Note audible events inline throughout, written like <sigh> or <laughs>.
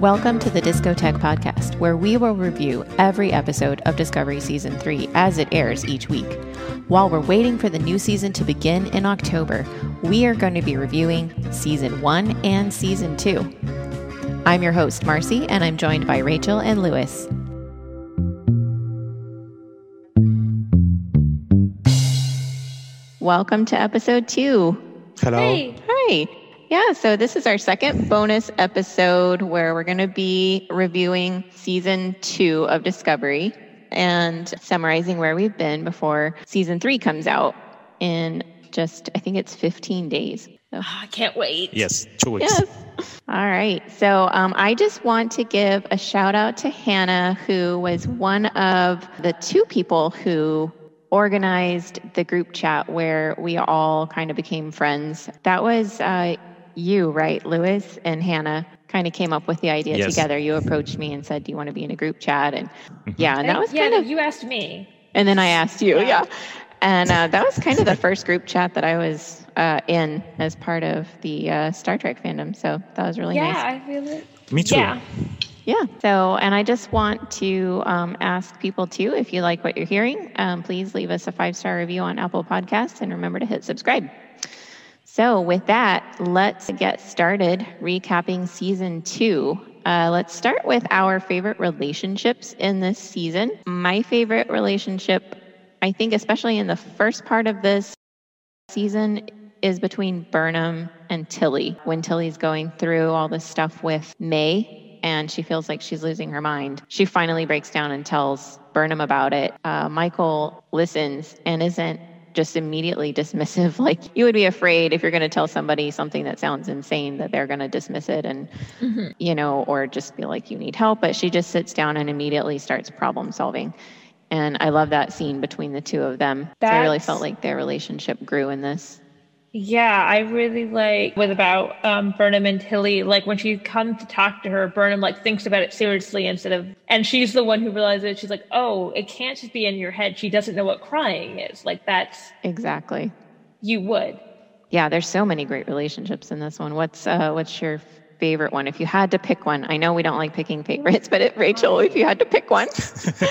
Welcome to the Discotheque Podcast, where we will review every episode of Discovery Season 3 as it airs each week. While we're waiting for the new season to begin in October, we are going to be reviewing Season 1 and Season 2. I'm your host, Marcie, and I'm joined by Rachel and Luis. Welcome to episode 2. Hello. Hey. Hi. Yeah, so this is our second bonus episode where we're going to be reviewing season two of Discovery and summarizing where we've been before season three comes out in just, I think it's 15 days. So, Oh, I can't wait. Yes, two weeks. yes. All right. So um, I just want to give a shout out to Hannah, who was one of the two people who organized the group chat where we all kind of became friends. That was uh, you, right, Luis and Hannah? Kind of came up with the idea Yes. together. You approached me and said, "Do you want to be in a group chat?" And yeah, and that was yeah, kind of you asked me. and then I asked you, yeah. Yeah. And uh, that was kind of the first group chat that I was uh, in as part of the uh, Star Trek fandom. So that was really yeah, nice. Yeah, I feel it. Me too. Yeah. Yeah. So, and I just want to um, ask people too, if you like what you're hearing, um, please leave us a five star review on Apple Podcasts and remember to hit subscribe. So, with that, let's get started recapping season two. Uh, let's start with our favorite relationships in this season. My favorite relationship, I think, especially in the first part of this season, is between Burnham and Tilly. When Tilly's going through all this stuff with May and she feels like she's losing her mind, she finally breaks down and tells Burnham about it. Uh, Michael listens and isn't just immediately dismissive. <laughs> Like you would be afraid if you're going to tell somebody something that sounds insane that they're going to dismiss it and, mm-hmm. you know, or just be like you need help. But she just sits down and immediately starts problem solving. And I love that scene between the two of them. So I really felt like their relationship grew in this. Yeah, I really like with about um, Burnham and Tilly. Like when she comes to talk to her, Burnham like thinks about it seriously instead of, and she's the one who realizes it. she's like, oh, it can't just be in your head. She doesn't know what crying is. Like that's Exactly. you would. Yeah, there's so many great relationships in this one. What's uh, what's your favorite one? If you had to pick one, I know we don't like picking favorites, but it, Rachel, if you had to pick one, <laughs>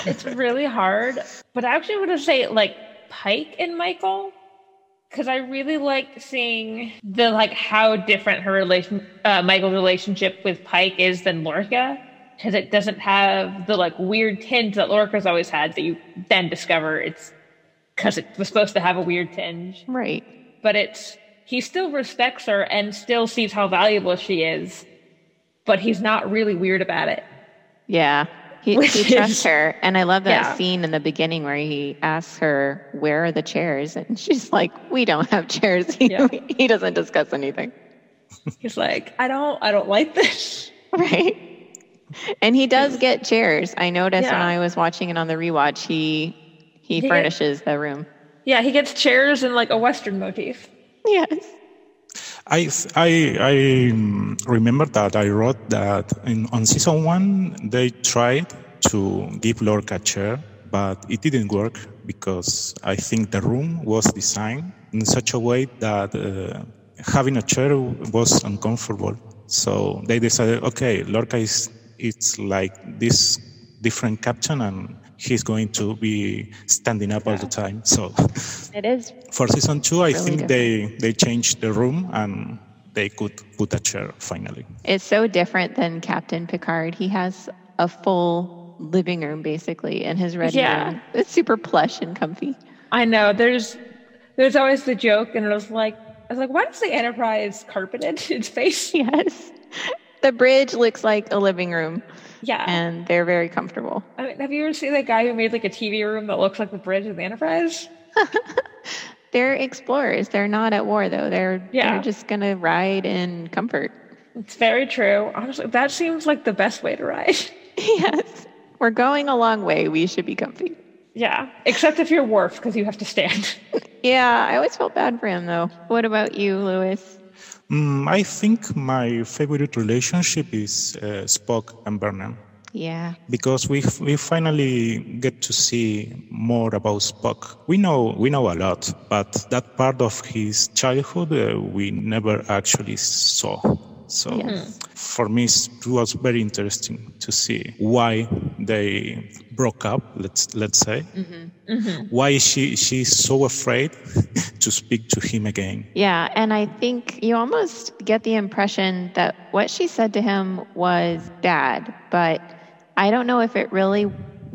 It's really hard, but I actually would have say like Pike and Michael because I really like seeing the like how different her relation, uh, Michael's relationship with Pike is than Lorca because it doesn't have the like weird tinge that Lorca's always had that you then discover it's because it was supposed to have a weird tinge, right? but it's he still respects her and still sees how valuable she is, but he's not really weird about it. Yeah, he, he trusts her, and I love that Yeah. scene in the beginning where he asks her, "Where are the chairs?" and she's like, "We don't have chairs." <laughs> He, Yeah. he doesn't discuss anything, He's like, I don't, I don't like this. <laughs> right? And he does get chairs. I noticed when I was watching it on the rewatch, he he, He furnishes the room. Yeah, he gets chairs and like a Western motif. Yes. I, I, I um, remember that I wrote that in, on season one they tried to give Lorca a chair, but it didn't work because I think the room was designed in such a way that uh, having a chair was uncomfortable. So they decided, okay, Lorca is it's like this different captain and he's going to be standing up all the time. So It is for season two, I Really think they they changed the room and they could put a chair finally. It's so different than Captain Picard. He has a full living room basically in his ready Yeah. room. It's super plush and comfy. I know. There's, there's always the joke, and it was like, I was like, why does the Enterprise carpeted its face? <laughs> Yes. The bridge looks like a living room Yeah. and they're very comfortable. I mean, have you ever seen that guy who made like a TV room that looks like the bridge of the Enterprise? <laughs> They're explorers. They're not at war though. They're Yeah. they're just gonna ride in comfort. It's very true. Honestly, that seems like the best way to ride. <laughs> yes. We're going a long way. We should be comfy. yeah, except if you're Worf, because you have to stand. <laughs> Yeah, I always felt bad for him though. What about you, Luis? Mm, I think my favorite relationship is uh, Spock and Burnham Yeah. because we we finally get to see more about Spock. We know we know a lot, but that part of his childhood uh, we never actually saw. So Yes. Hmm. for me, it was very interesting to see why they broke up. Let's let's say mm-hmm. Mm-hmm. why is she she's so afraid <laughs> to speak to him again. Yeah, and I think you almost get the impression that what she said to him was bad, but I don't know if it really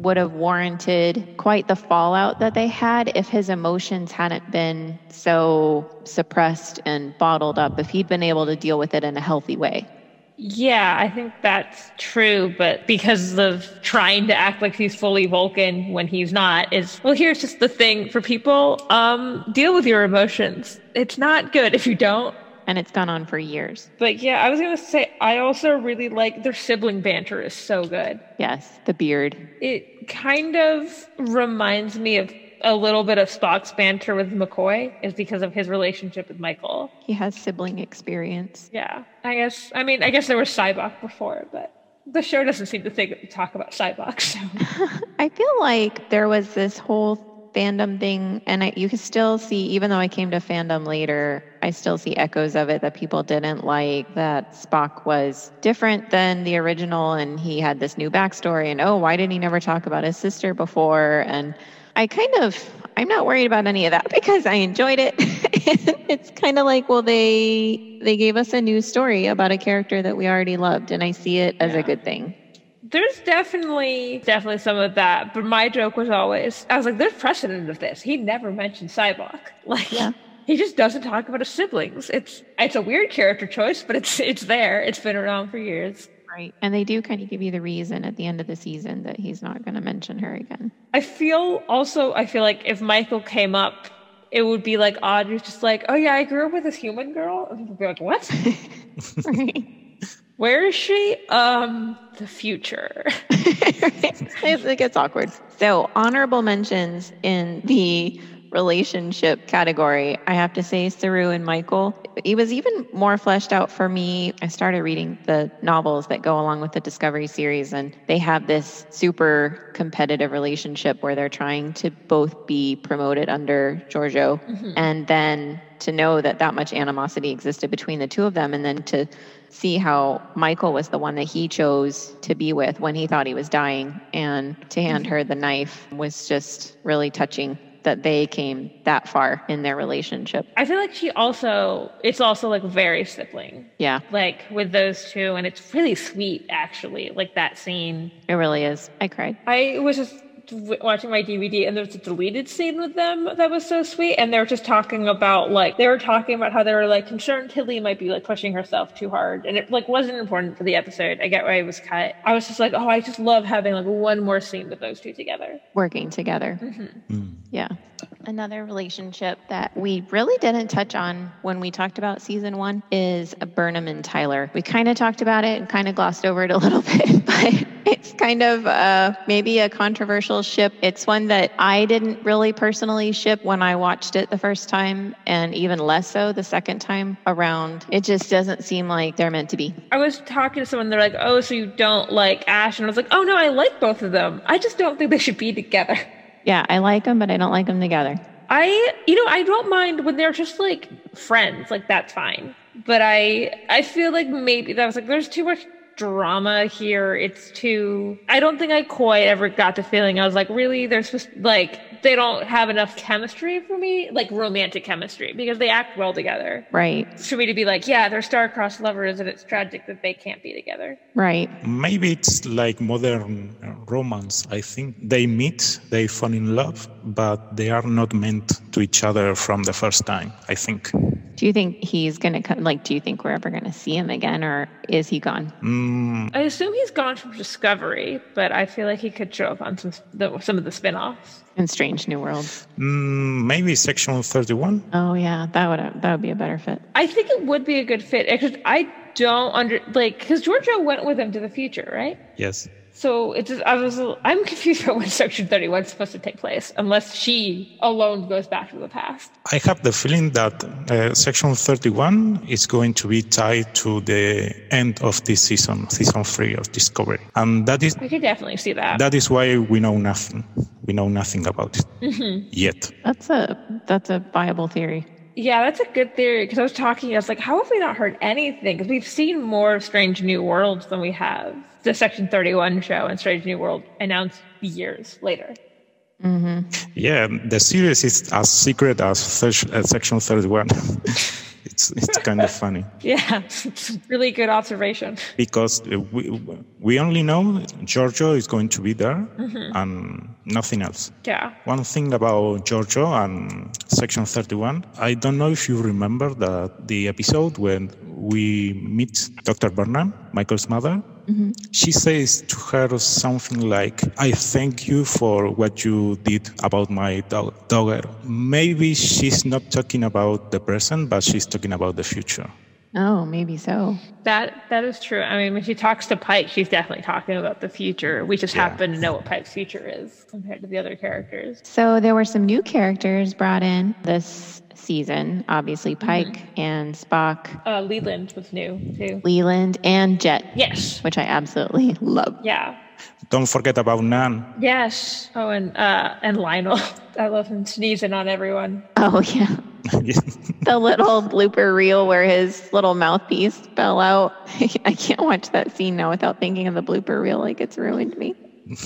would have warranted quite the fallout that they had if his emotions hadn't been so suppressed and bottled up, if he'd been able to deal with it in a healthy way. Yeah, I think that's true, but because of trying to act like he's fully Vulcan when he's not is well here's just the thing for people, um deal with your emotions. It's not good if you don't. And it's gone on for years. But yeah, I was going to say I also really like their sibling banter is so good. Yes, the beard. It kind of reminds me of a little bit of Spock's banter with McCoy is because of his relationship with Michael. He has sibling experience. Yeah, I guess. I mean, I guess there was Sybok before, but the show doesn't seem to think talk about Sybok. So <laughs> I feel like there was this whole fandom thing, and I, you can still see, even though I came to fandom later, I still see echoes of it that people didn't like. That Spock was different than the original, and he had this new backstory. And oh, why didn't he never talk about his sister before? And I kind of, I'm not worried about any of that <laughs> because I enjoyed it. <laughs> it's kind of like, well, they they gave us a new story about a character that we already loved, and I see it as a good thing. There's definitely definitely some of that. But my joke was always I was like, there's precedent of this. He never mentioned Sybok. <laughs> Like Yeah. he just doesn't talk about his siblings. It's it's a weird character choice, but it's it's there. It's been around for years. Right. And they do kind of give you the reason at the end of the season that he's not going to mention her again. I feel also I feel like if Michael came up, it would be like Audrey's just like, oh yeah, I grew up with this human girl. And people would be like, what? <laughs> right. Where is she? Um, the future. <laughs> It gets awkward. So, honorable mentions in the relationship category, I have to say Saru and Michael. It was even more fleshed out for me. I started reading the novels that go along with the Discovery series, and they have this super competitive relationship where they're trying to both be promoted under Georgiou. Mm-hmm. And then to know that that much animosity existed between the two of them, and then to see how Michael was the one that he chose to be with when he thought he was dying, and to hand mm-hmm. her the knife was just really touching that they came that far in their relationship. I feel like she also it's also like very sibling. Yeah, Like with those two, and it's really sweet actually, like that scene. it really is. I cried. I was just watching my DVD and there was a deleted scene with them that was so sweet and they were just talking about like they were talking about how they were like concerned Tilly might be like pushing herself too hard and it like wasn't important for the episode. I get why it was cut. I was just like, oh, I just love having like one more scene with those two together. Working together. Yeah. Another relationship that we really didn't touch on when we talked about season one is Burnham and Tyler. We kind of talked about it and kind of glossed over it a little <laughs> bit, but it's kind of uh, maybe a controversial ship. It's one that I didn't really personally ship when I watched it the first time, and even less so the second time around. It just doesn't seem like they're meant to be. I was talking to someone, they're like, oh, so you don't like Ash? And I was like, oh no, I like both of them. I just don't think they should be together. Yeah, I like them, but I don't like them together. I, you know, I don't mind when they're just like friends, like that's fine. But I, I feel like maybe that was like, there's too much drama here. It's too, I don't think I quite ever got the feeling. I was like, really? They're supposed, like, they don't have enough chemistry for me, like romantic chemistry, because they act well together. Right, For me to be like, yeah, they're star-crossed lovers and it's tragic that they can't be together. right. Maybe it's like modern uh, romance. I think they meet, they fall in love, but they are not meant to each other from the first time. I think. Do you think he's going to come? Like, do you think we're ever going to see him again, or is he gone? Mm, I assume he's gone from Discovery, but I feel like he could show up on some the, some of the spin-offs. In Strange New Worlds. mm, maybe section 31. Oh yeah, that would that would be a better fit. I think it would be a good fit because I don't under like because Georgiou went with him to the future, right? Yes. So it's I was I'm confused about when Section Thirty One is supposed to take place, unless she alone goes back to the past. I have the feeling that uh, section 31 is going to be tied to the end of this season, season three of Discovery, and that is I could definitely see that. that is why we know nothing. We know nothing about it yet. That's a that's a viable theory. Yeah, that's a good theory because I was talking, I was like, how have we not heard anything? Because we've seen more Strange New Worlds than we have the Section 31 show and Strange New World announced years later. Yeah, the series is as secret as Sec- uh, Section 31. <laughs> it's, it's kind of funny Yeah, it's <laughs> a really good observation. because uh, we, we only know Georgiou is going to be there and nothing else. Yeah. One thing about Georgiou and Section 31, I don't know if you remember that the episode when we meet Dr. Burnham, Michael's mother. Mm-hmm. She says to her something like, I thank you for what you did about my daughter. Maybe she's not talking about the present, but she's talking about the future. Oh, maybe so. That that is true. I mean, when she talks to Pike, she's definitely talking about the future. We just Yeah. happen to know what Pike's future is compared to the other characters. So there were some new characters brought in this season. Obviously, Pike and Spock, Uh, Leland was new too. Leland, and Jet, Yes. which I absolutely <laughs> love. Yeah. Don't forget about Nhan. Yes. Oh, and uh, and Lionel. <laughs> I love him sneezing on everyone. Oh yeah, <laughs> the little blooper reel where his little mouthpiece fell out. <laughs> I can't watch that scene now without thinking of the blooper reel. Like it's ruined me.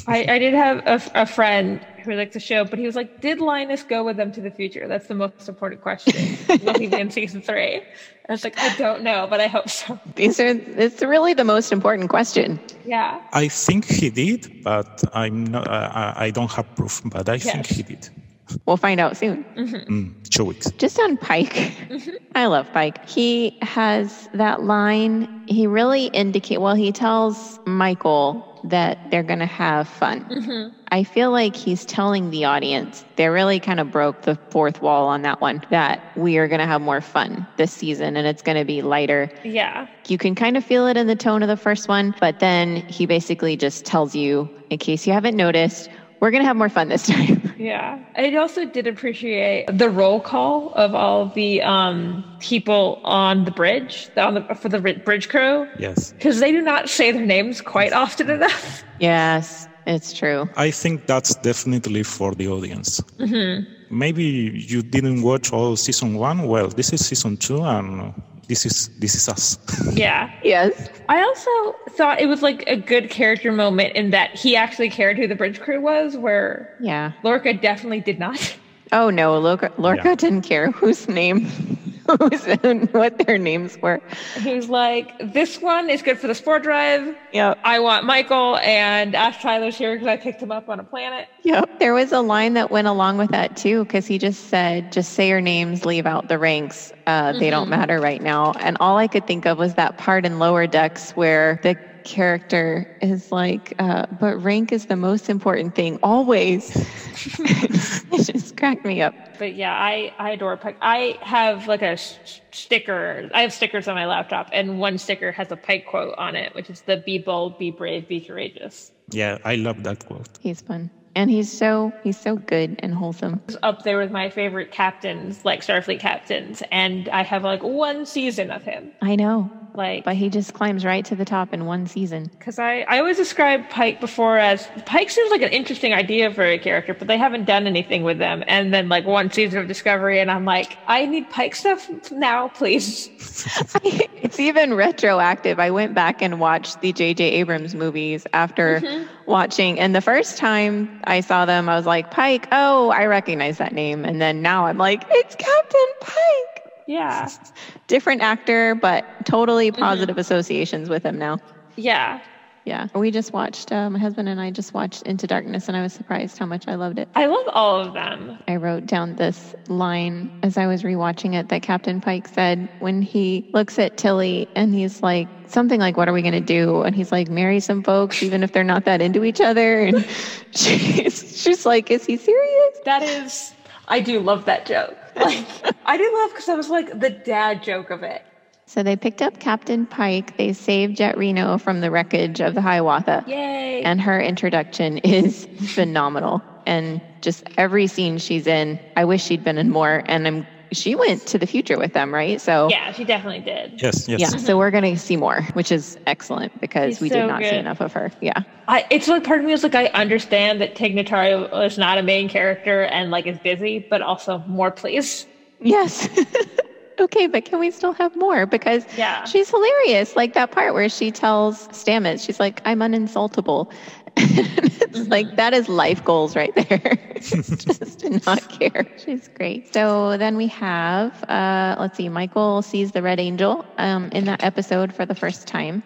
I, I did have a, a friend who liked the show, but he was like, "Did Linus go with them to the future?" That's the most important question. <laughs> Will he in season three? I was like, I don't know, but I hope so. These are. It's really the most important question. Yeah. I think he did, but I'm not, uh, I I don't have proof, but I think he did. We'll find out soon. Mm-hmm. Mm, two weeks. Just on Pike, mm-hmm. <laughs> I love Pike. He has that line. He really indicate. Well, he tells Michael that they're going to have fun. Mm-hmm. I feel like he's telling the audience they really kind of broke the fourth wall on that one. That we are going to have more fun this season, and it's going to be lighter. Yeah. You can kind of feel it in the tone of the first one, but then he basically just tells you, in case you haven't noticed, we're going to have more fun this <laughs> time. Yeah. I also did appreciate the roll call of all the um, people on the bridge, on the, for the bridge crew, Yes. because they do not say their names quite often enough. yes, it's true. I think that's definitely for the audience. Maybe you didn't watch all season one. Well, this is season two, and this is this is us. <laughs> yeah. Yes. I also thought it was like a good character moment in that he actually cared who the bridge crew was, where Yeah. Lorca definitely did not. <laughs> Oh no, Lorca, Lorca Yeah. didn't care whose name, whose, <laughs> what their names were. He was like, "This one is good for the spore drive. Yep. I want Michael and Ash Tyler's here because I picked him up on a planet." Yep. There was a line that went along with that too, because he just said, "Just say your names, leave out the ranks. Uh, They don't matter right now." And all I could think of was that part in Lower Decks where the character is like, uh, "But rank is the most important thing, always." <laughs> <laughs> it just cracked me up. But yeah, I I adore Pike. I have like a s- sticker. I have stickers on my laptop, and one sticker has a Pike quote on it, which is the "Be bold, be brave, be courageous." yeah, I love that quote. He's fun, and he's so he's so good and wholesome. It's up there with my favorite captains, like Starfleet captains, and I have like one season of him. I know, Like, but he just climbs right to the top in one season. because I, I always describe Pike before as Pike seems like an interesting idea for a character, but they haven't done anything with them. And then like one season of Discovery, and I'm like, I need Pike stuff now, please. <laughs> it's even retroactive. I went back and watched the J.J. Abrams movies after mm-hmm. watching, and the first time I saw them, I was like, Pike, oh, I recognize that name. And then now I'm like, it's Captain Pike. Yeah, Different actor, but totally positive associations with him now. yeah. Yeah. We just watched, uh, my husband and I just watched Into Darkness, and I was surprised how much I loved it. I love all of them. I wrote down this line as I was rewatching it that Captain Pike said when he looks at Tilly and he's like, something like, What are we going to do? And he's like, Marry some folks, even if they're not that into each other. And <laughs> she's, she's like, Is he serious? That is, I do love that joke. <laughs> Like, I do love because I was like the dad joke of it. So they picked up Captain Pike. They saved Jet Reno from the wreckage of the Hiawatha. Yay! And her introduction is <laughs> phenomenal. And just every scene she's in, I wish she'd been in more. And I'm, she went to the future with them, right? So yeah, she definitely did. Yes, yes. Yeah, so we're going to see more, which is excellent because She's we so did not see enough of her. Yeah. I, it's like part of me is like I understand that Tig Notaro is not a main character and like is busy, but also more please. Yes. <laughs> okay, but can we still have more? Because Yeah. she's hilarious. Like that part where she tells Stamets, she's like, I'm uninsultable. <laughs> it's like that is life goals right there. <laughs> <laughs> Just to not care. She's great. So then we have, uh, let's see, Michael sees the Red Angel um, in that episode for the first time.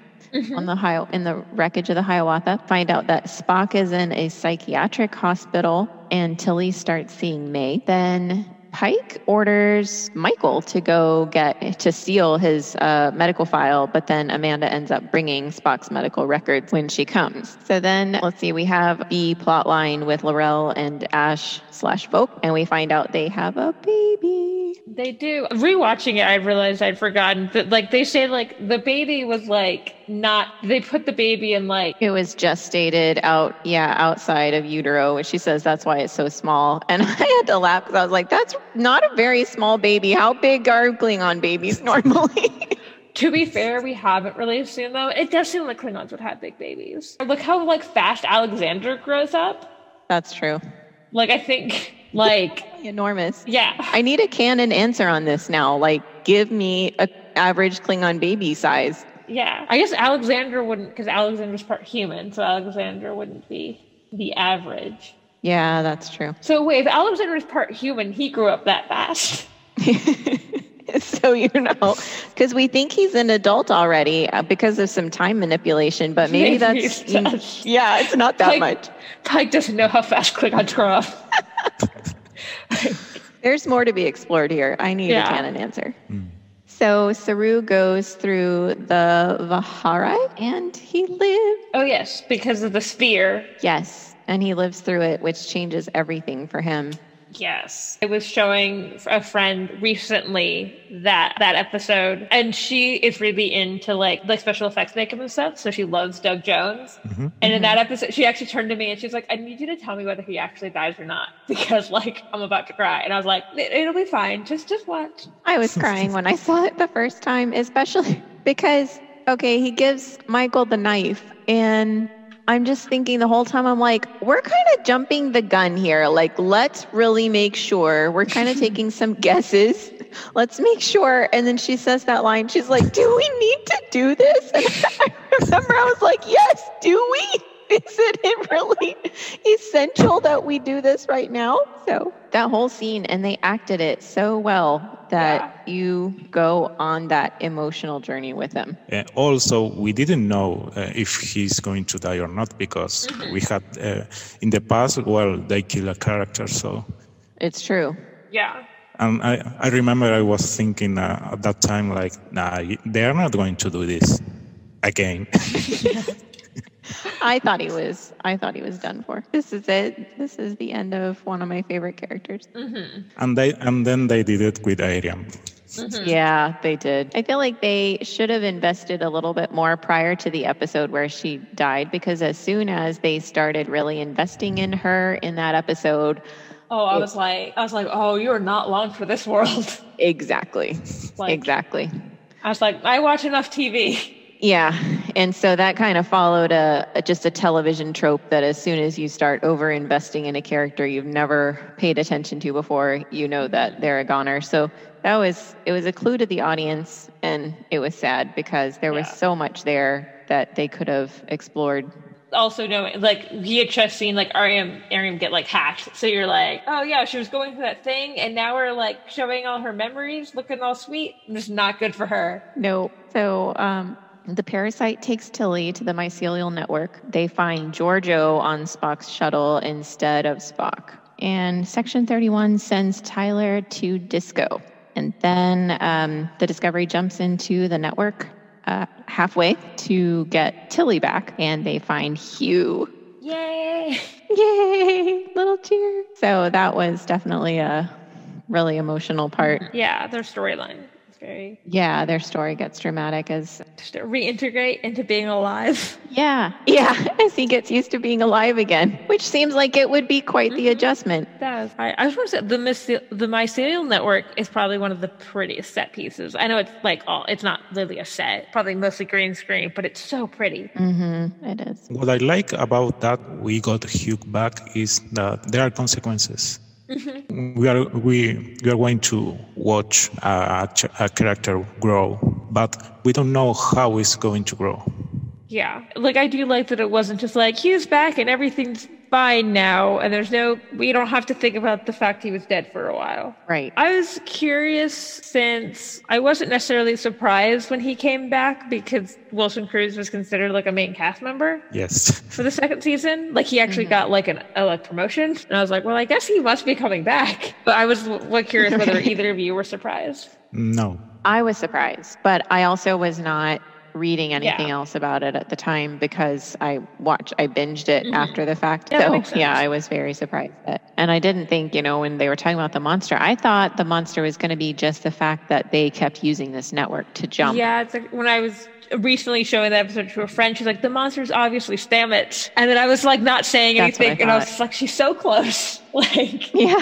On the Hi- in the wreckage of the Hiawatha, find out that Spock is in a psychiatric hospital, and Tilly starts seeing May. Then Pike orders Michael to go get to seal his uh, medical file, but then Amanda ends up bringing Spock's medical records when she comes. So then let's see, we have the plot line with Laurel and Ash slash Voq, and we find out they have a baby. They do. Rewatching it, I realized I'd forgotten that, like, they say, like, the baby was, like, not, they put the baby in, like, It was gestated out, yeah, outside of utero, which she says that's why it's so small. And <laughs> I had to laugh because I was like, that's not a very small baby. How big are Klingon babies <laughs> normally? to be fair, we haven't really seen them. It does seem like Klingons would have big babies. Look how, like, fast Alexander grows up. that's true. Like, I think, like, <laughs> Enormous. yeah. I need a canon answer on this now. Like, give me a average Klingon baby size. Yeah. I guess Alexander wouldn't, because Alexander's part human, so Alexander wouldn't be the average. Yeah, that's true. So wait, if Alexander's part human, he grew up that fast. <laughs> <laughs> so you know, because we think he's an adult already uh, because of some time manipulation, but <laughs> maybe Maybe that's he's just- yeah, it's not that Like- much. Pike doesn't know how fast Klingons grow up. There's more to be explored here. I need Yeah. a canon answer. So Saru goes through the vahar'ai and he lives. Oh yes, because of the sphere. Yes, and he lives through it, which changes everything for him. Yes. I was showing a friend recently that that episode and she is really into like like special effects makeup and stuff, so she loves Doug Jones. Mm-hmm. And in mm-hmm. that episode she actually turned to me and she was like, I need you to tell me whether he actually dies or not <laughs> because like I'm about to cry. And I was like, "It- it'll be fine. Just just watch. I was crying when I <laughs> saw it the first time, especially <laughs> because, okay, he gives Michael the knife, and I'm just thinking the whole time, I'm like, we're kind of jumping the gun here. Like, let's really make sure. We're kind of <laughs> taking some guesses. Let's make sure. And then she says that line. She's like, do we need to do this? <laughs> And I remember I was like, yes, do we? <laughs> Isn't it really essential that we do this right now? So that whole scene, and they acted it so well that you go on that emotional journey with them. Uh, also, we didn't know uh, if he's going to die or not because we had uh, in the past, well, they kill a character. So, It's true. Yeah. and I, I remember I was thinking uh, at that time, like, nah, they are not going to do this again. <laughs> I thought he was. I thought he was done for. This is it. This is the end of one of my favorite characters. Mm-hmm. and they and then they did it with Airiam. Mm-hmm. Yeah, they did. I feel like they should have invested a little bit more prior to the episode where she died because as soon as they started really investing in her in that episode, Oh, I was like I was like, Oh, you are not long for this world. exactly. Like- exactly. I was like, I watch enough TV. Yeah, and so that kind of followed a, a just a television trope that as soon as you start over investing in a character you've never paid attention to before, you know that they're a goner. So that was it was a clue to the audience, and it was sad because there was Yeah. so much there that they could have explored. also knowing like he had just seen like Airiam Airiam get like hacked. So you're like, oh yeah, she was going through that thing and now we're like showing all her memories, looking all sweet. Just not good for her. No, so um, the parasite takes Tilly to the mycelial network. They find Georgiou on Spock's shuttle instead of Spock. And Section 31 sends Tyler to Disco. And then um, the Discovery jumps into the network uh, halfway to get Tilly back, and they find Hugh. Yay! Yay! Little cheer. So that was definitely a really emotional part. Yeah, their storyline very Yeah, their story gets dramatic as just to reintegrate into being alive. <laughs> Yeah, yeah, <laughs> as he gets used to being alive again, which seems like it would be quite the adjustment. That I, I just want to say the myce- the mycelial network is probably one of the prettiest set pieces. I know it's like all it's not really a set, probably mostly green screen, but it's so pretty. Mm-hmm, it is. What I like about that we got Hugh back is that there are consequences. Mm-hmm. We are we we are going to watch a, a character grow, but we don't know how it's going to grow. Yeah. Like I do like that it wasn't just like he's back and everything's fine now and there's no we don't have to think about the fact he was dead for a while. Right. I was curious since I wasn't necessarily surprised when he came back because Wilson Cruz was considered like a main cast member Yes. for the second season. Like he actually mm-hmm. got like an a like promotion and I was like, well, I guess he must be coming back. But I was like curious whether <laughs> either of you were surprised. No. I was surprised, but I also was not reading anything Yeah. else about it at the time because I watched, I binged it after the fact. Mm-hmm. Yeah, so yeah. I was very surprised. That, and I didn't think, you know, when they were talking about the monster, I thought the monster was going to be just the fact that they kept using this network to jump. Yeah, it's like when I was recently showing that episode to a friend, she's like, "The monster's obviously Stamets," and then I was like, not saying That's I anything, and I was like, "She's so close!" <laughs> Like, Yeah.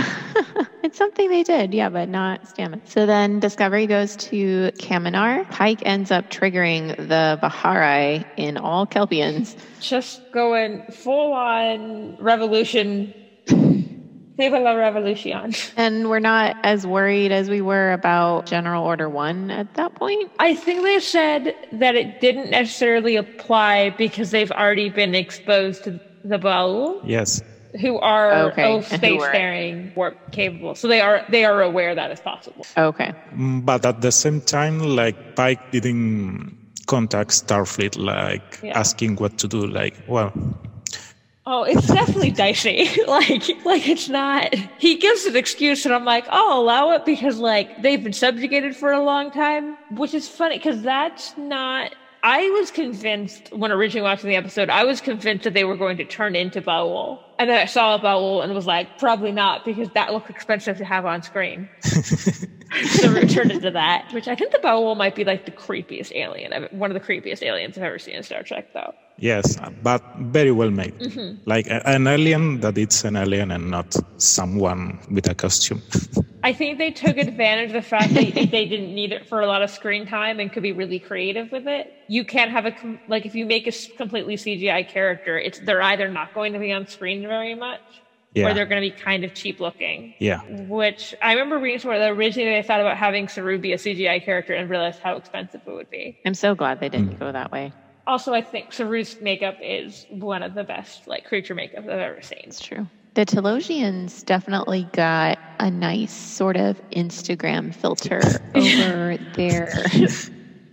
It's something they did, yeah, but not Stamets. So then Discovery goes to Kaminar. Pike ends up triggering the vahar'ai in all Kelpians. <laughs> just going full on revolution. <laughs> Viva la revolution. And we're not as worried as we were about General Order 1 at that point. I think they said that it didn't necessarily apply because they've already been exposed to the Ba'ul, Yes. Who are Okay, both and who were- spacefaring warp capable. So they are they are aware that is possible. Okay. But at the same time, like Pike didn't contact Starfleet, like Yeah. asking what to do. Like, well, Oh, it's definitely dicey. <laughs> like, like it's not. He gives an excuse, and I'm like, I'll allow it because like they've been subjugated for a long time, which is funny because that's not. I was convinced when originally watching the episode, I was convinced that they were going to turn into Ba'ul, and then I saw a Ba'ul and was like, probably not because that looked expensive to have on screen. <laughs> so we returned it to that, which I think the Ba'ul might be like the creepiest alien, I've- one of the creepiest aliens I've ever seen in Star Trek, though. yes, but very well made. Mm-hmm. Like a- an alien that it's an alien and not someone with a costume. <laughs> I think they took advantage of the fact that they didn't need it for a lot of screen time and could be really creative with it. You can't have a like if you make a completely CGI character, it's they're either not going to be on screen very much, yeah. or they're going to be kind of cheap looking. yeah. Which I remember reading somewhere that originally they thought about having Saru be a CGI character and realized how expensive it would be. I'm so glad they didn't hmm. go that way. Also, I think Saru's makeup is one of the best like creature makeup I've ever seen. It's true. The Talosians definitely got a nice sort of Instagram filter <laughs> over their.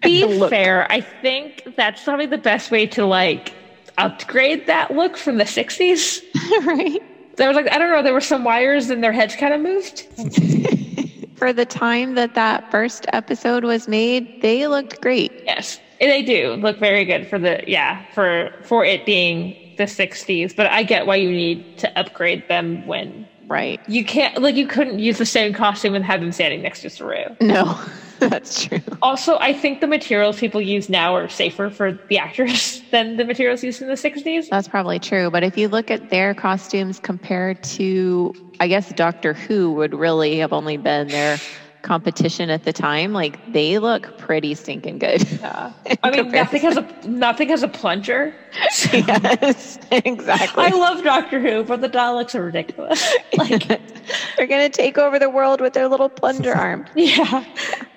be <laughs> Look. fair, I think that's probably the best way to like upgrade that look from the 60s. <laughs> right? There was like, I don't know, there were some wires and their heads kind of moved. <laughs> For the time that that first episode was made, they looked great. Yes, they do look very good for the, yeah, for, for it being the 60s. But I get why you need to upgrade them when Right. you can't, like, you couldn't use the same costume and have them standing next to Saru. No, <laughs> that's true. Also, I think the materials people use now are safer for the actors <laughs> than the materials used in the 60s. That's probably true. But if you look at their costumes compared to, I guess, Doctor Who would really have only been their competition at the time, like they look pretty stinking good. Yeah. <laughs> I mean, nothing has a nothing has a plunger. yes, exactly. I love Doctor Who, but the Daleks are ridiculous. Like, They're going to take over the world with their little plunger arm. yeah,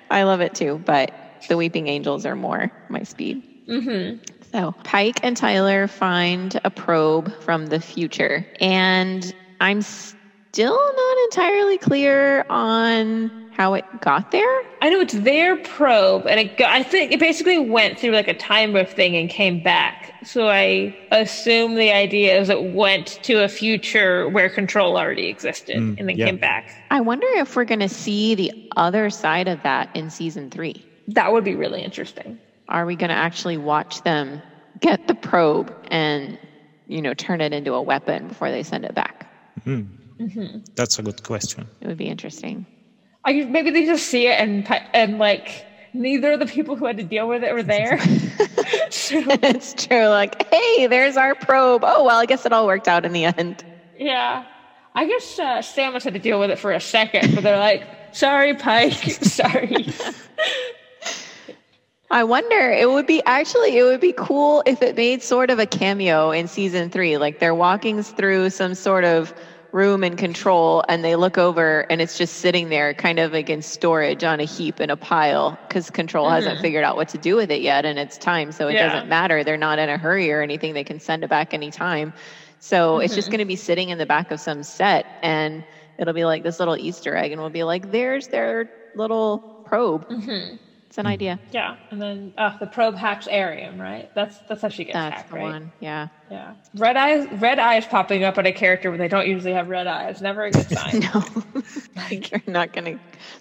I love it too, but the Weeping Angels are more my speed. Mm-hmm. So Pike and Tyler find a probe from the future, and I'm still not entirely clear on how it got there. I know it's their probe, and it go, I think it basically went through like a time rift thing and came back. So I assume the idea is it went to a future where control already existed mm, and then yeah. came back. I wonder if we're going to see the other side of that in season three. That would be really interesting. Are we going to actually watch them get the probe and, you know, turn it into a weapon before they send it back? Hmm. Mm-hmm. That's a good question. It would be interesting. I maybe they just see it and and like neither of the people who had to deal with it were there. <laughs> so, it's true. Like, hey, there's our probe. Oh, well, I guess it all worked out in the end. yeah, I guess uh, Stamets had to deal with it for a second, but they're like, "Sorry, Pike. <laughs> Sorry." <laughs> I wonder, it would be actually, it would be cool if it made sort of a cameo in season three. Like they're walking through some sort of room and control and they look over and it's just sitting there kind of like in storage on a heap in a pile because control mm-hmm. hasn't figured out what to do with it yet and it's time so it Yeah. doesn't matter. They're not in a hurry or anything. They can send it back anytime. So it's just mm-hmm. going to be sitting in the back of some set and it'll be like this little easter egg and we'll be like there's their little probe mm-hmm. It's an idea Yeah, and then uh, the probe hacks Airiam, right? That's that's how she gets that's hacked, the right? one yeah Yeah. Red eyes, red eyes popping up on a character when they don't usually have red eyes. Never a good <laughs> sign. No, <laughs> like you're not gonna.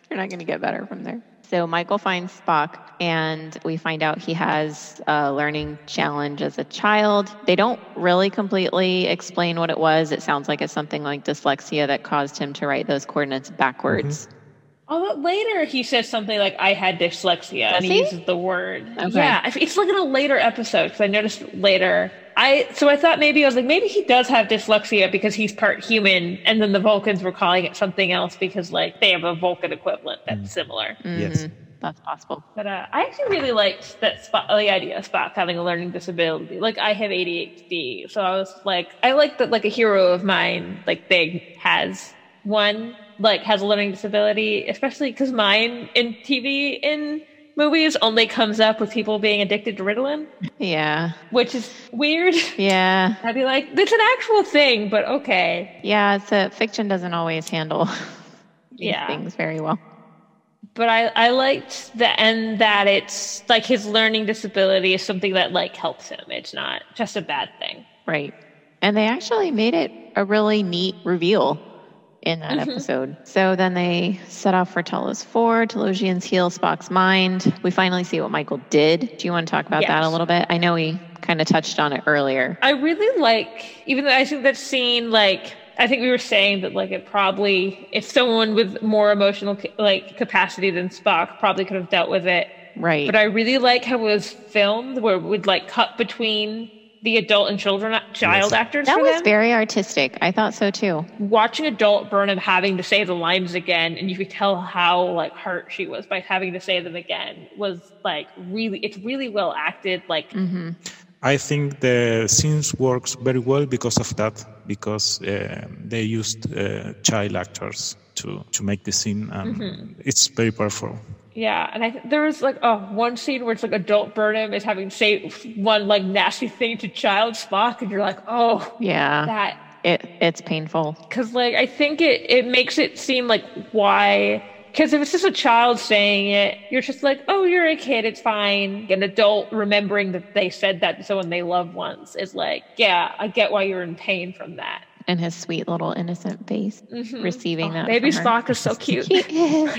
They're not gonna get better from there. So Michael finds Spock, and we find out he has a learning challenge as a child. They don't really completely explain what it was. It sounds like it's something like dyslexia that caused him to write those coordinates backwards. Although later he says something like "I had dyslexia" and he, he? uses the word. Okay. Yeah, it's like in a later episode because I noticed later. I so I thought maybe I was like maybe he does have dyslexia because he's part human, and then the Vulcans were calling it something else because like they have a Vulcan equivalent that's similar. Yes. Mhm, That's possible. But uh, I actually really liked that Spock, the idea of Spock having a learning disability. Like I have ADHD, so I was like, I like that like a hero of mine, like Big, has one, like has a learning disability, especially because mine in TV in movies only comes up with people being addicted to Ritalin, Yeah, which is weird. yeah, <laughs> I'd be like, it's an actual thing, but okay. yeah. It's a fiction doesn't always handle <laughs> these Yeah. things very well. But I, I liked the end that it's like his learning disability is something that like helps him. It's not just a bad thing. Right. And they actually made it a really neat reveal in that mm-hmm. episode. So then they set off for Talos 4. Talosians heal Spock's mind. We finally see what Michael did. Do you want to talk about that a little bit? I know we kind of touched on it earlier. I really like, even though I think that scene, like, I think we were saying that, like, it probably, if someone with more emotional, like, capacity than Spock probably could have dealt with it. Right. But I really like how it was filmed, where it would, like, cut between the adult and children, child actors that for was them. very artistic. I thought so too. Watching adult Burnham having to say the lines again, and you could tell how, like, hurt she was by having to say them again, was, like, really, it's really well acted. Like, Mm-hmm. I think the scenes works very well because of that, because uh, they used uh, child actors to, to make the scene, and mm-hmm. it's very powerful. Yeah, and I th- there was like oh one scene where it's like adult Burnham is having say one like nasty thing to child Spock, and you're like, oh, Yeah. that It it's painful. because like I think it it makes it seem like why because if it's just a child saying it, you're just like, oh, you're a kid, it's fine. An adult remembering that they said that to someone they love once is like, yeah, I get why you're in pain from that. And his sweet little innocent face receiving that. Baby from her. Spock is so <laughs> cute. He is.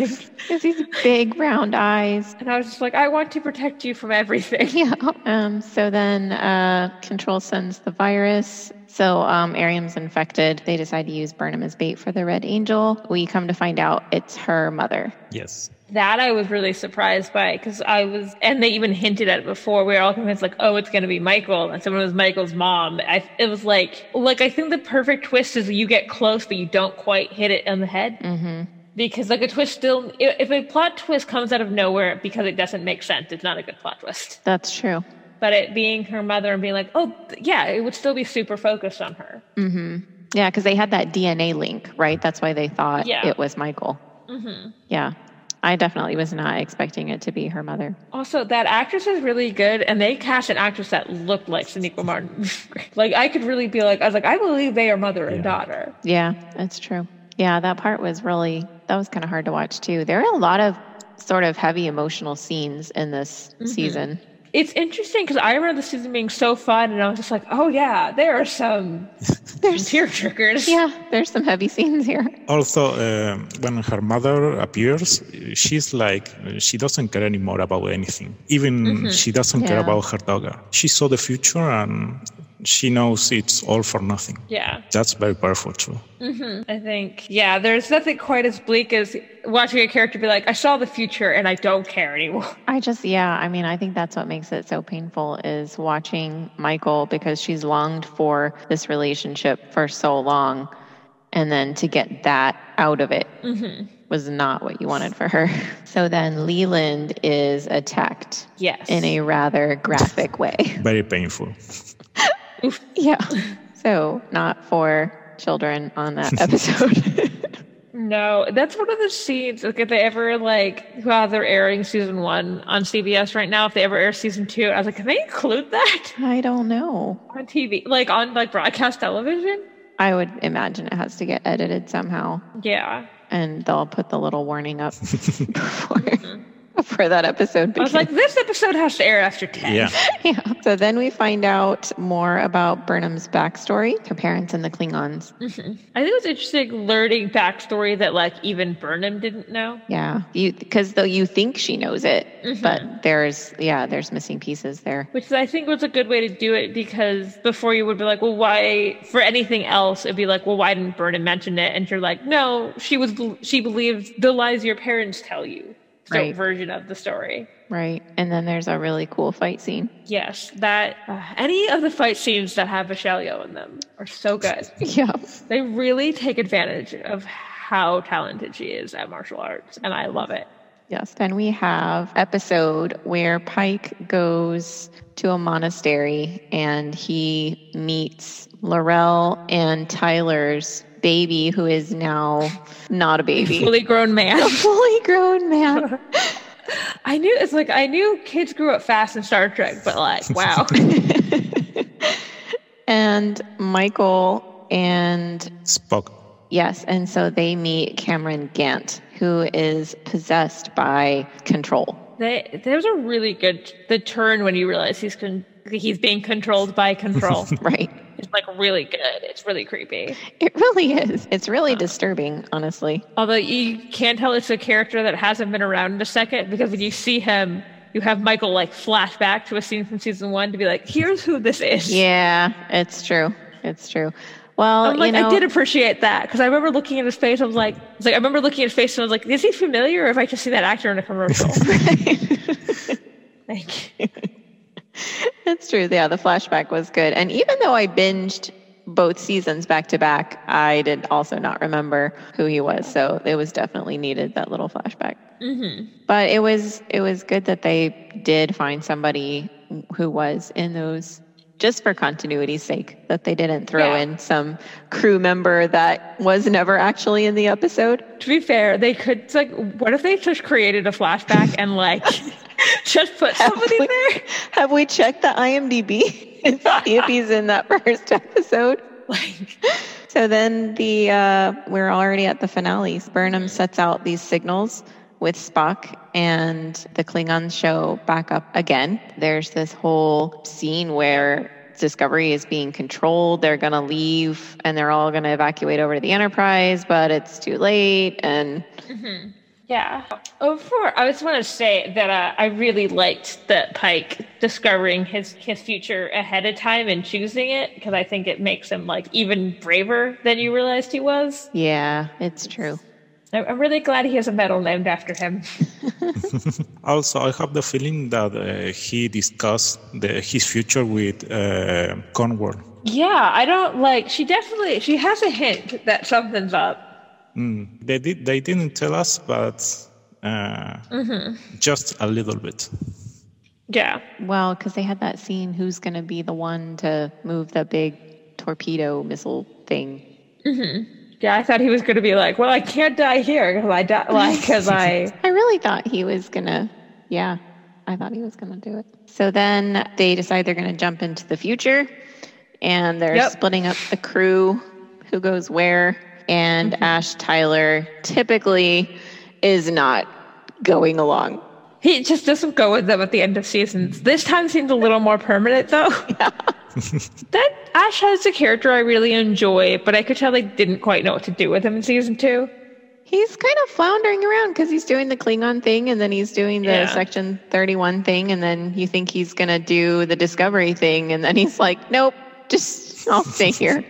He has these big round eyes. And I was just like, I want to protect you from everything. <laughs> Yeah. Um, so then uh, Control sends the virus. So um, Airiam's infected. They decide to use Burnham as bait for the Red Angel. We come to find out it's her mother. Yes. That I was really surprised by because I was, and they even hinted at it before. We were all convinced, like, oh, it's going to be Michael, and someone was Michael's mom. I, it was like, like I think the perfect twist is you get close, but you don't quite hit it on the head. Mm-hmm. Because like a twist still, if a plot twist comes out of nowhere because it doesn't make sense, it's not a good plot twist. That's true. But it being her mother and being like, oh, yeah, it would still be super focused on her. Yeah, because they had that DNA link, right? That's why they thought Yeah. it was Michael. Mm-hmm. Yeah. I definitely was not expecting it to be her mother. Also, that actress is really good, and they cast an actress that looked like Sonequa Martin. <laughs> like, I could really be like, I was like, I believe they are mother and daughter. Yeah, that's true. Yeah, that part was really, that was kind of hard to watch too. There are a lot of sort of heavy emotional scenes in this mm-hmm. season. It's interesting because I remember the season being so fun, and I was just like, oh yeah, there are some, <laughs> some tear jerkers. Yeah, there's some heavy scenes here. Also, um when her mother appears, she's like, she doesn't care anymore about anything. Even she doesn't care about her daughter. She saw the future and she knows it's all for nothing. Yeah, That's very powerful too. Mm-hmm. I think, yeah, there's nothing quite as bleak as watching a character be like, I saw the future and I don't care anymore. I just, yeah, I mean, I think that's what makes it so painful is watching Michael because she's longed for this relationship for so long. And then to get that out of it mm-hmm. was not what you wanted for her. <laughs> So then Leland is attacked Yes. in a rather graphic way. Very painful. <laughs> Yeah. So not for children on that <laughs> episode. <laughs> No, that's one of the scenes. Like, if they ever like, while they're airing season one on CBS right now, if they ever air season two, I was like, can they include that I don't know. on TV, like on like broadcast television? I would imagine it has to get edited somehow, Yeah, and they'll put the little warning up before, <laughs> before that episode I was like, this episode has to air after ten. Yeah. <laughs> yeah. So then we find out more about Burnham's backstory, her parents and the Klingons. Mm-hmm. I think it was interesting learning backstory that like even Burnham didn't know. Yeah, because though you think she knows it, mm-hmm. but there's yeah, there's missing pieces there. Which I think was a good way to do it because before you would be like, well, why, for anything else, it'd be like, well, why didn't Burnham mention it? And you're like, no, she was, she believed the lies your parents tell you. Right. version of the story. Right. And then there's a really cool fight scene. Yes, that, uh, any of the fight scenes that have Michelle Yeoh in them are so good. <laughs> Yeah. they really take advantage of how talented she is at martial arts, and I love it. Yes. Then we have episode where Pike goes to a monastery and he meets L'Rell and Tyler's baby, who is now not a baby. Fully grown man. a fully grown man. <laughs> <laughs> I knew, it's like, I knew kids grew up fast in Star Trek, but like, wow. <laughs> and Michael and Spock. Yes, and so they meet Kamran Gant, who is possessed by control. They, there's a really good the turn when you realize he's con- he's being controlled by control. Right. It's like really good. It's really creepy. It really is. It's really disturbing, honestly. Although you can tell it's a character that hasn't been around in a second because when you see him, you have Michael like flash back to a scene from season one to be like, here's who this is. Yeah, it's true. It's true. Well, I'm like, you know, I did appreciate that because I remember looking at his face. I was like, I was like, I remember looking at his face and I was like, is he familiar or have I just seen that actor in a commercial? <laughs> <laughs> like, it's true. Yeah, the flashback was good. And even though I binged both seasons back to back, I did also not remember who he was. So it was definitely needed that little flashback. Mm-hmm. But it was it was good that they did find somebody who was in those just for continuity's sake that they didn't throw Yeah. in some crew member that was never actually in the episode. to be fair, they could like, what if they just created a flashback and like <laughs> just put somebody we- there? Have we checked the IMDb <laughs> and see if he's in that <laughs> first episode? Like, So then the uh, we're already at the finales. Burnham sets out these signals with Spock, and the Klingons show back up again. There's this whole scene where Discovery is being controlled. They're going to leave, and they're all going to evacuate over to the Enterprise, but it's too late. And yeah. Oh, before I just want to say that uh, I really liked that Pike discovering his his future ahead of time and choosing it because I think it makes him like even braver than you realized he was. yeah, it's true. I- I'm really glad he has a medal named after him. <laughs> Also, I have the feeling that uh, he discussed the, his future with uh, Cornwell. Yeah, I don't like. She definitely she has a hint that something's up. Mm, they did. They didn't tell us, but uh, just a little bit. Yeah. Well, because they had that scene who's going to be the one to move the big torpedo missile thing. Yeah, I thought he was going to be like, "Well, I can't die here because I die like <laughs> because I." I really thought he was gonna, yeah, I thought he was gonna do it. So then they decide they're gonna jump into the future, and they're Yep. splitting up the crew, who goes where, and mm-hmm. Ash Tyler typically is not going along. He just doesn't go with them at the end of seasons. This time seems a little more permanent, though. <laughs> <laughs> that Ash has a character I really enjoy, but I could tell they didn't quite know what to do with him in season two. He's kind of floundering around because he's doing the Klingon thing, and then he's doing the Yeah. Section 31 thing, and then you think he's gonna do the Discovery thing, and then he's like, nope, just <laughs> I'll stay here.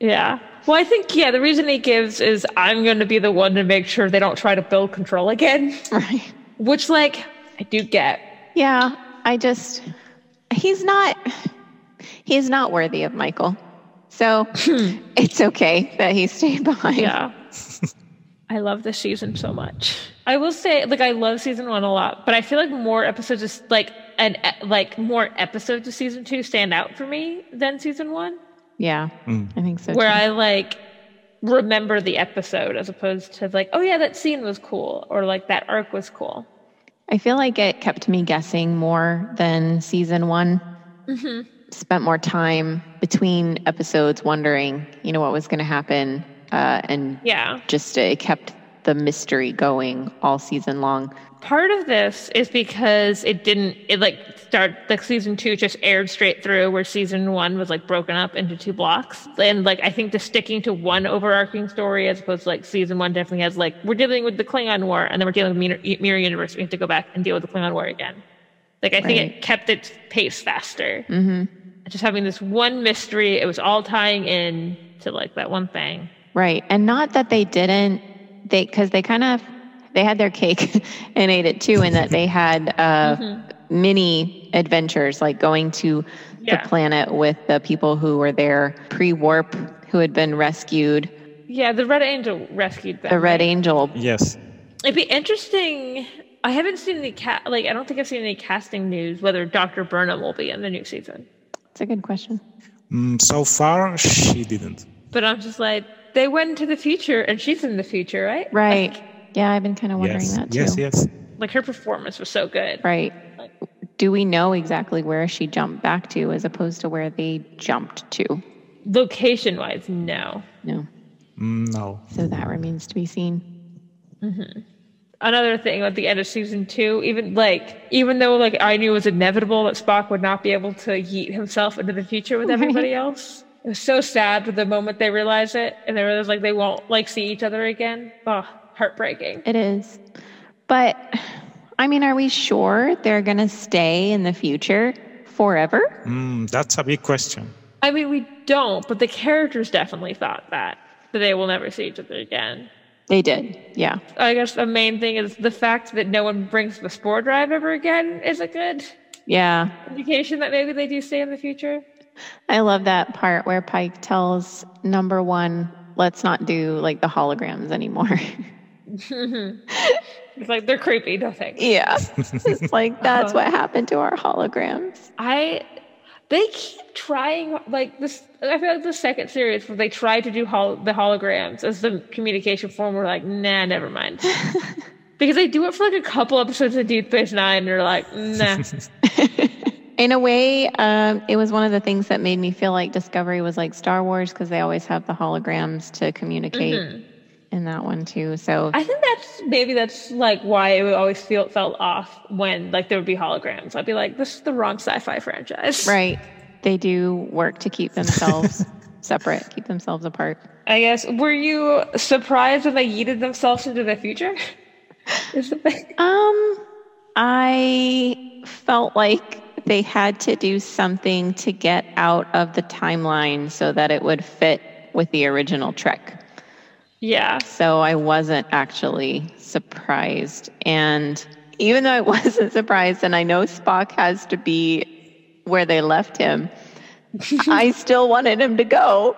Yeah. Well, I think yeah, the reason he gives is I'm going to be the one to make sure they don't try to build control again, <laughs> Right. which like I do get. Yeah, I just he's not he's not worthy of Michael. So <laughs> it's okay that he stayed behind. Yeah. I love this season so much. I will say, like, I love season one a lot, but I feel like more episodes, is, like, and like more episodes of season two stand out for me than season one. Yeah, Mm. I think so. where too. I like remember the episode as opposed to like, oh yeah, that scene was cool or like that arc was cool. I feel like it kept me guessing more than season one. Spent more time between episodes wondering, you know, what was going to happen, uh, and Yeah. just it kept the mystery going all season long. Part of this is because it didn't it like start like season two just aired straight through where season one was like broken up into two blocks. And like I think just sticking to one overarching story as opposed to like season one definitely has like we're dealing with the Klingon War and then we're dealing with Mirror, Mirror Universe. We have to go back and deal with the Klingon War again. Like I think Right. it kept its pace faster. Mm-hmm. Just having this one mystery, it was all tying in to like that one thing. Right. And not that they didn't, they, because they kind of, they had their cake <laughs> and ate it too, in that they had uh, mini adventures, like going to Yeah. the planet with the people who were there pre warp, who had been rescued, Yeah, the Red Angel rescued them. the Red right? Angel. Yes. It'd be interesting. I haven't seen any cat like I don't think I've seen any casting news whether Dr. Burnham will be in the new season. It's a good question. Mm, so far, she didn't. But I'm just like they went into the future and she's in the future, right? Right. Like, yeah, I've been kind of wondering Yes. that too. Yes. Yes. like her performance was so good. Right. Do we know exactly where she jumped back to as opposed to where they jumped to? Location wise, no. No. Mm, no. So that remains to be seen. Another thing at the end of season two, even like even though like I knew it was inevitable that Spock would not be able to yeet himself into the future with <laughs> everybody else. It was so sad for the moment they realize it and they realize like they won't like see each other again. Oh, heartbreaking. It is. But I mean, are we sure they're going to stay in the future forever? Mm, that's a big question. I mean, we don't, but the characters definitely thought that that they will never see each other again. They did. Yeah. I guess the main thing is the fact that no one brings the spore drive ever again is a good Yeah. indication that maybe they do stay in the future. I love that part where Pike tells number one, let's not do like the holograms anymore. <laughs> Mm-hmm. It's like they're creepy, no thanks. yeah. <laughs> It's like, that's uh-huh. what happened to our holograms. I they keep trying like this. I feel like the second series where they tried to do hol- the holograms as the communication form. We're like, nah, never mind. <laughs> because they do it for like a couple episodes of Deep Space Nine, and they're like, nah. <laughs> <laughs> In a way, um, it was one of the things that made me feel like Discovery was like Star Wars because they always have the holograms to communicate in that one too. So I think that's maybe that's like why it would always feel felt off when like there would be holograms. I'd be like, this is the wrong sci-fi franchise. Right. They do work to keep themselves <laughs> separate, keep themselves apart. I guess. Were you surprised when they yeeted themselves into the future? <laughs> Is the thing. Um, I felt like they had to do something to get out of the timeline so that it would fit with the original Trek. Yeah. So I wasn't actually surprised. And even though I <laughs> wasn't surprised, and I know Spock has to be where they left him, <laughs> I still wanted him to go.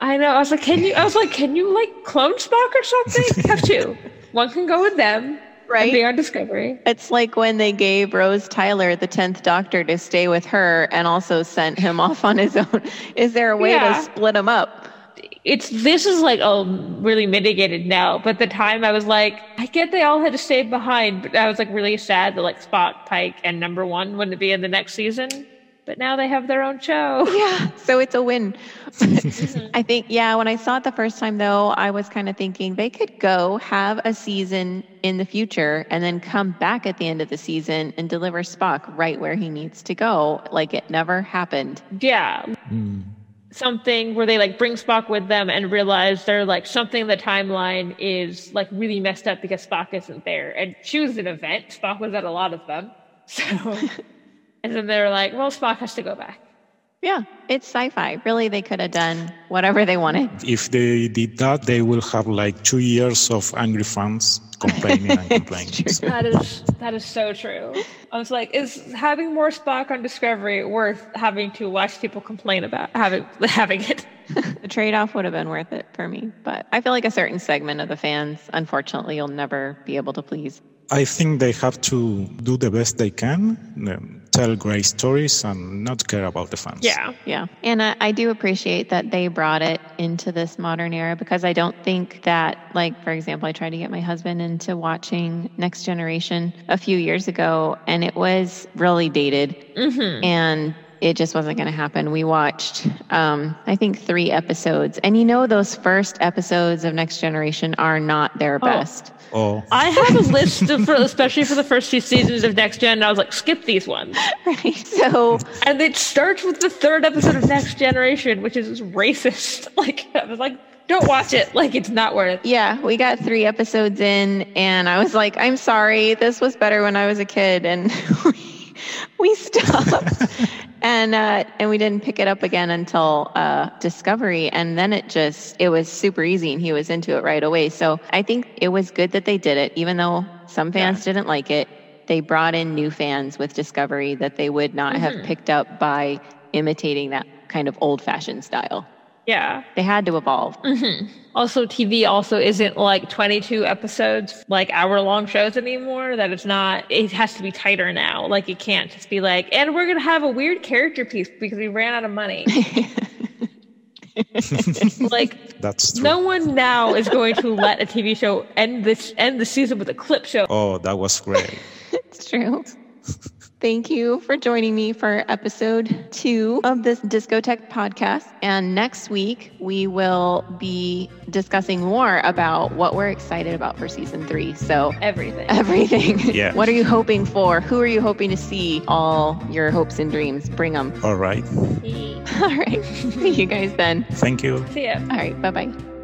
I know. I was like, can you? I was like, can you like clone Spock or something? Have two. <laughs> One can go with them, Right. Be on Discovery. It's like when they gave Rose Tyler the 10th Doctor to stay with her and also sent him off on his own. Is there a way Yeah. to split him up? It's this is like oh really mitigated now, but at the time I was like, I get they all had to stay behind, but I was like really sad that like Spock, Pike, and Number One wouldn't be in the next season. But now they have their own show. Yeah, <laughs> so it's a win. Mm-hmm. I think, yeah, when I saw it the first time, though, I was kind of thinking they could go have a season in the future and then come back at the end of the season and deliver Spock right where he needs to go, like it never happened. Yeah. Mm. Something where they like bring Spock with them and realize they're like something in the timeline is like really messed up because Spock isn't there. And she was an event. Spock was at a lot of them. <laughs> So uh-huh. <laughs> and then they're like, well, Spock has to go back. Yeah, it's sci fi. Really, they could have done whatever they wanted. If they did that, they will have like two years of angry fans complaining and <laughs> complaining. That is that is so true. I was like, is having more Spock on Discovery worth having to watch people complain about having <laughs> having it? The trade off would have been worth it for me. But I feel like a certain segment of the fans, unfortunately, you'll never be able to please. I think they have to do the best they can, um, tell great stories and not care about the fans. Yeah. Yeah. And I, I do appreciate that they brought it into this modern era because I don't think that, like, for example, I tried to get my husband into watching Next Generation a few years ago and it was really dated. Mm-hmm. And it just wasn't going to happen. We watched, um, I think, three episodes. And you know, those first episodes of Next Generation are not their best. Oh, I have a list of, for, especially for the first few seasons of Next Gen. And I was like, skip these ones. <laughs> Right. So, And it starts with the third episode of Next Generation, which is racist. <laughs> Like, I was like, don't watch it. Like, it's not worth. yeah, we got three episodes in, and I was like, I'm sorry, this was better when I was a kid. And <laughs> we, we stopped. And uh, and we didn't pick it up again until uh, Discovery, and then it just it was super easy, and he was into it right away. So I think it was good that they did it, even though some fans didn't like it. They brought in new fans with Discovery that they would not have picked up by imitating that kind of old-fashioned style. Yeah. They had to evolve. Mm-hmm. Also, TV also isn't like 22 episodes, like hour long shows anymore. That it's not, it has to be tighter now. Like, it can't just be like, and we're going to have a weird character piece because we ran out of money. <laughs> like, that's true. no one now is going to let a TV show end this end the season with a clip show. Oh, that was great. <laughs> It's true. <laughs> Thank you for joining me for episode two of this Discotech podcast. And next week, we will be discussing more about what we're excited about for season three. So, Everything. everything. <laughs> Yeah. What are you hoping for? Who are you hoping to see? All your hopes and dreams. Bring them. All right. <laughs> All right. <laughs> See you guys then. Thank you. See ya. All right. Bye bye.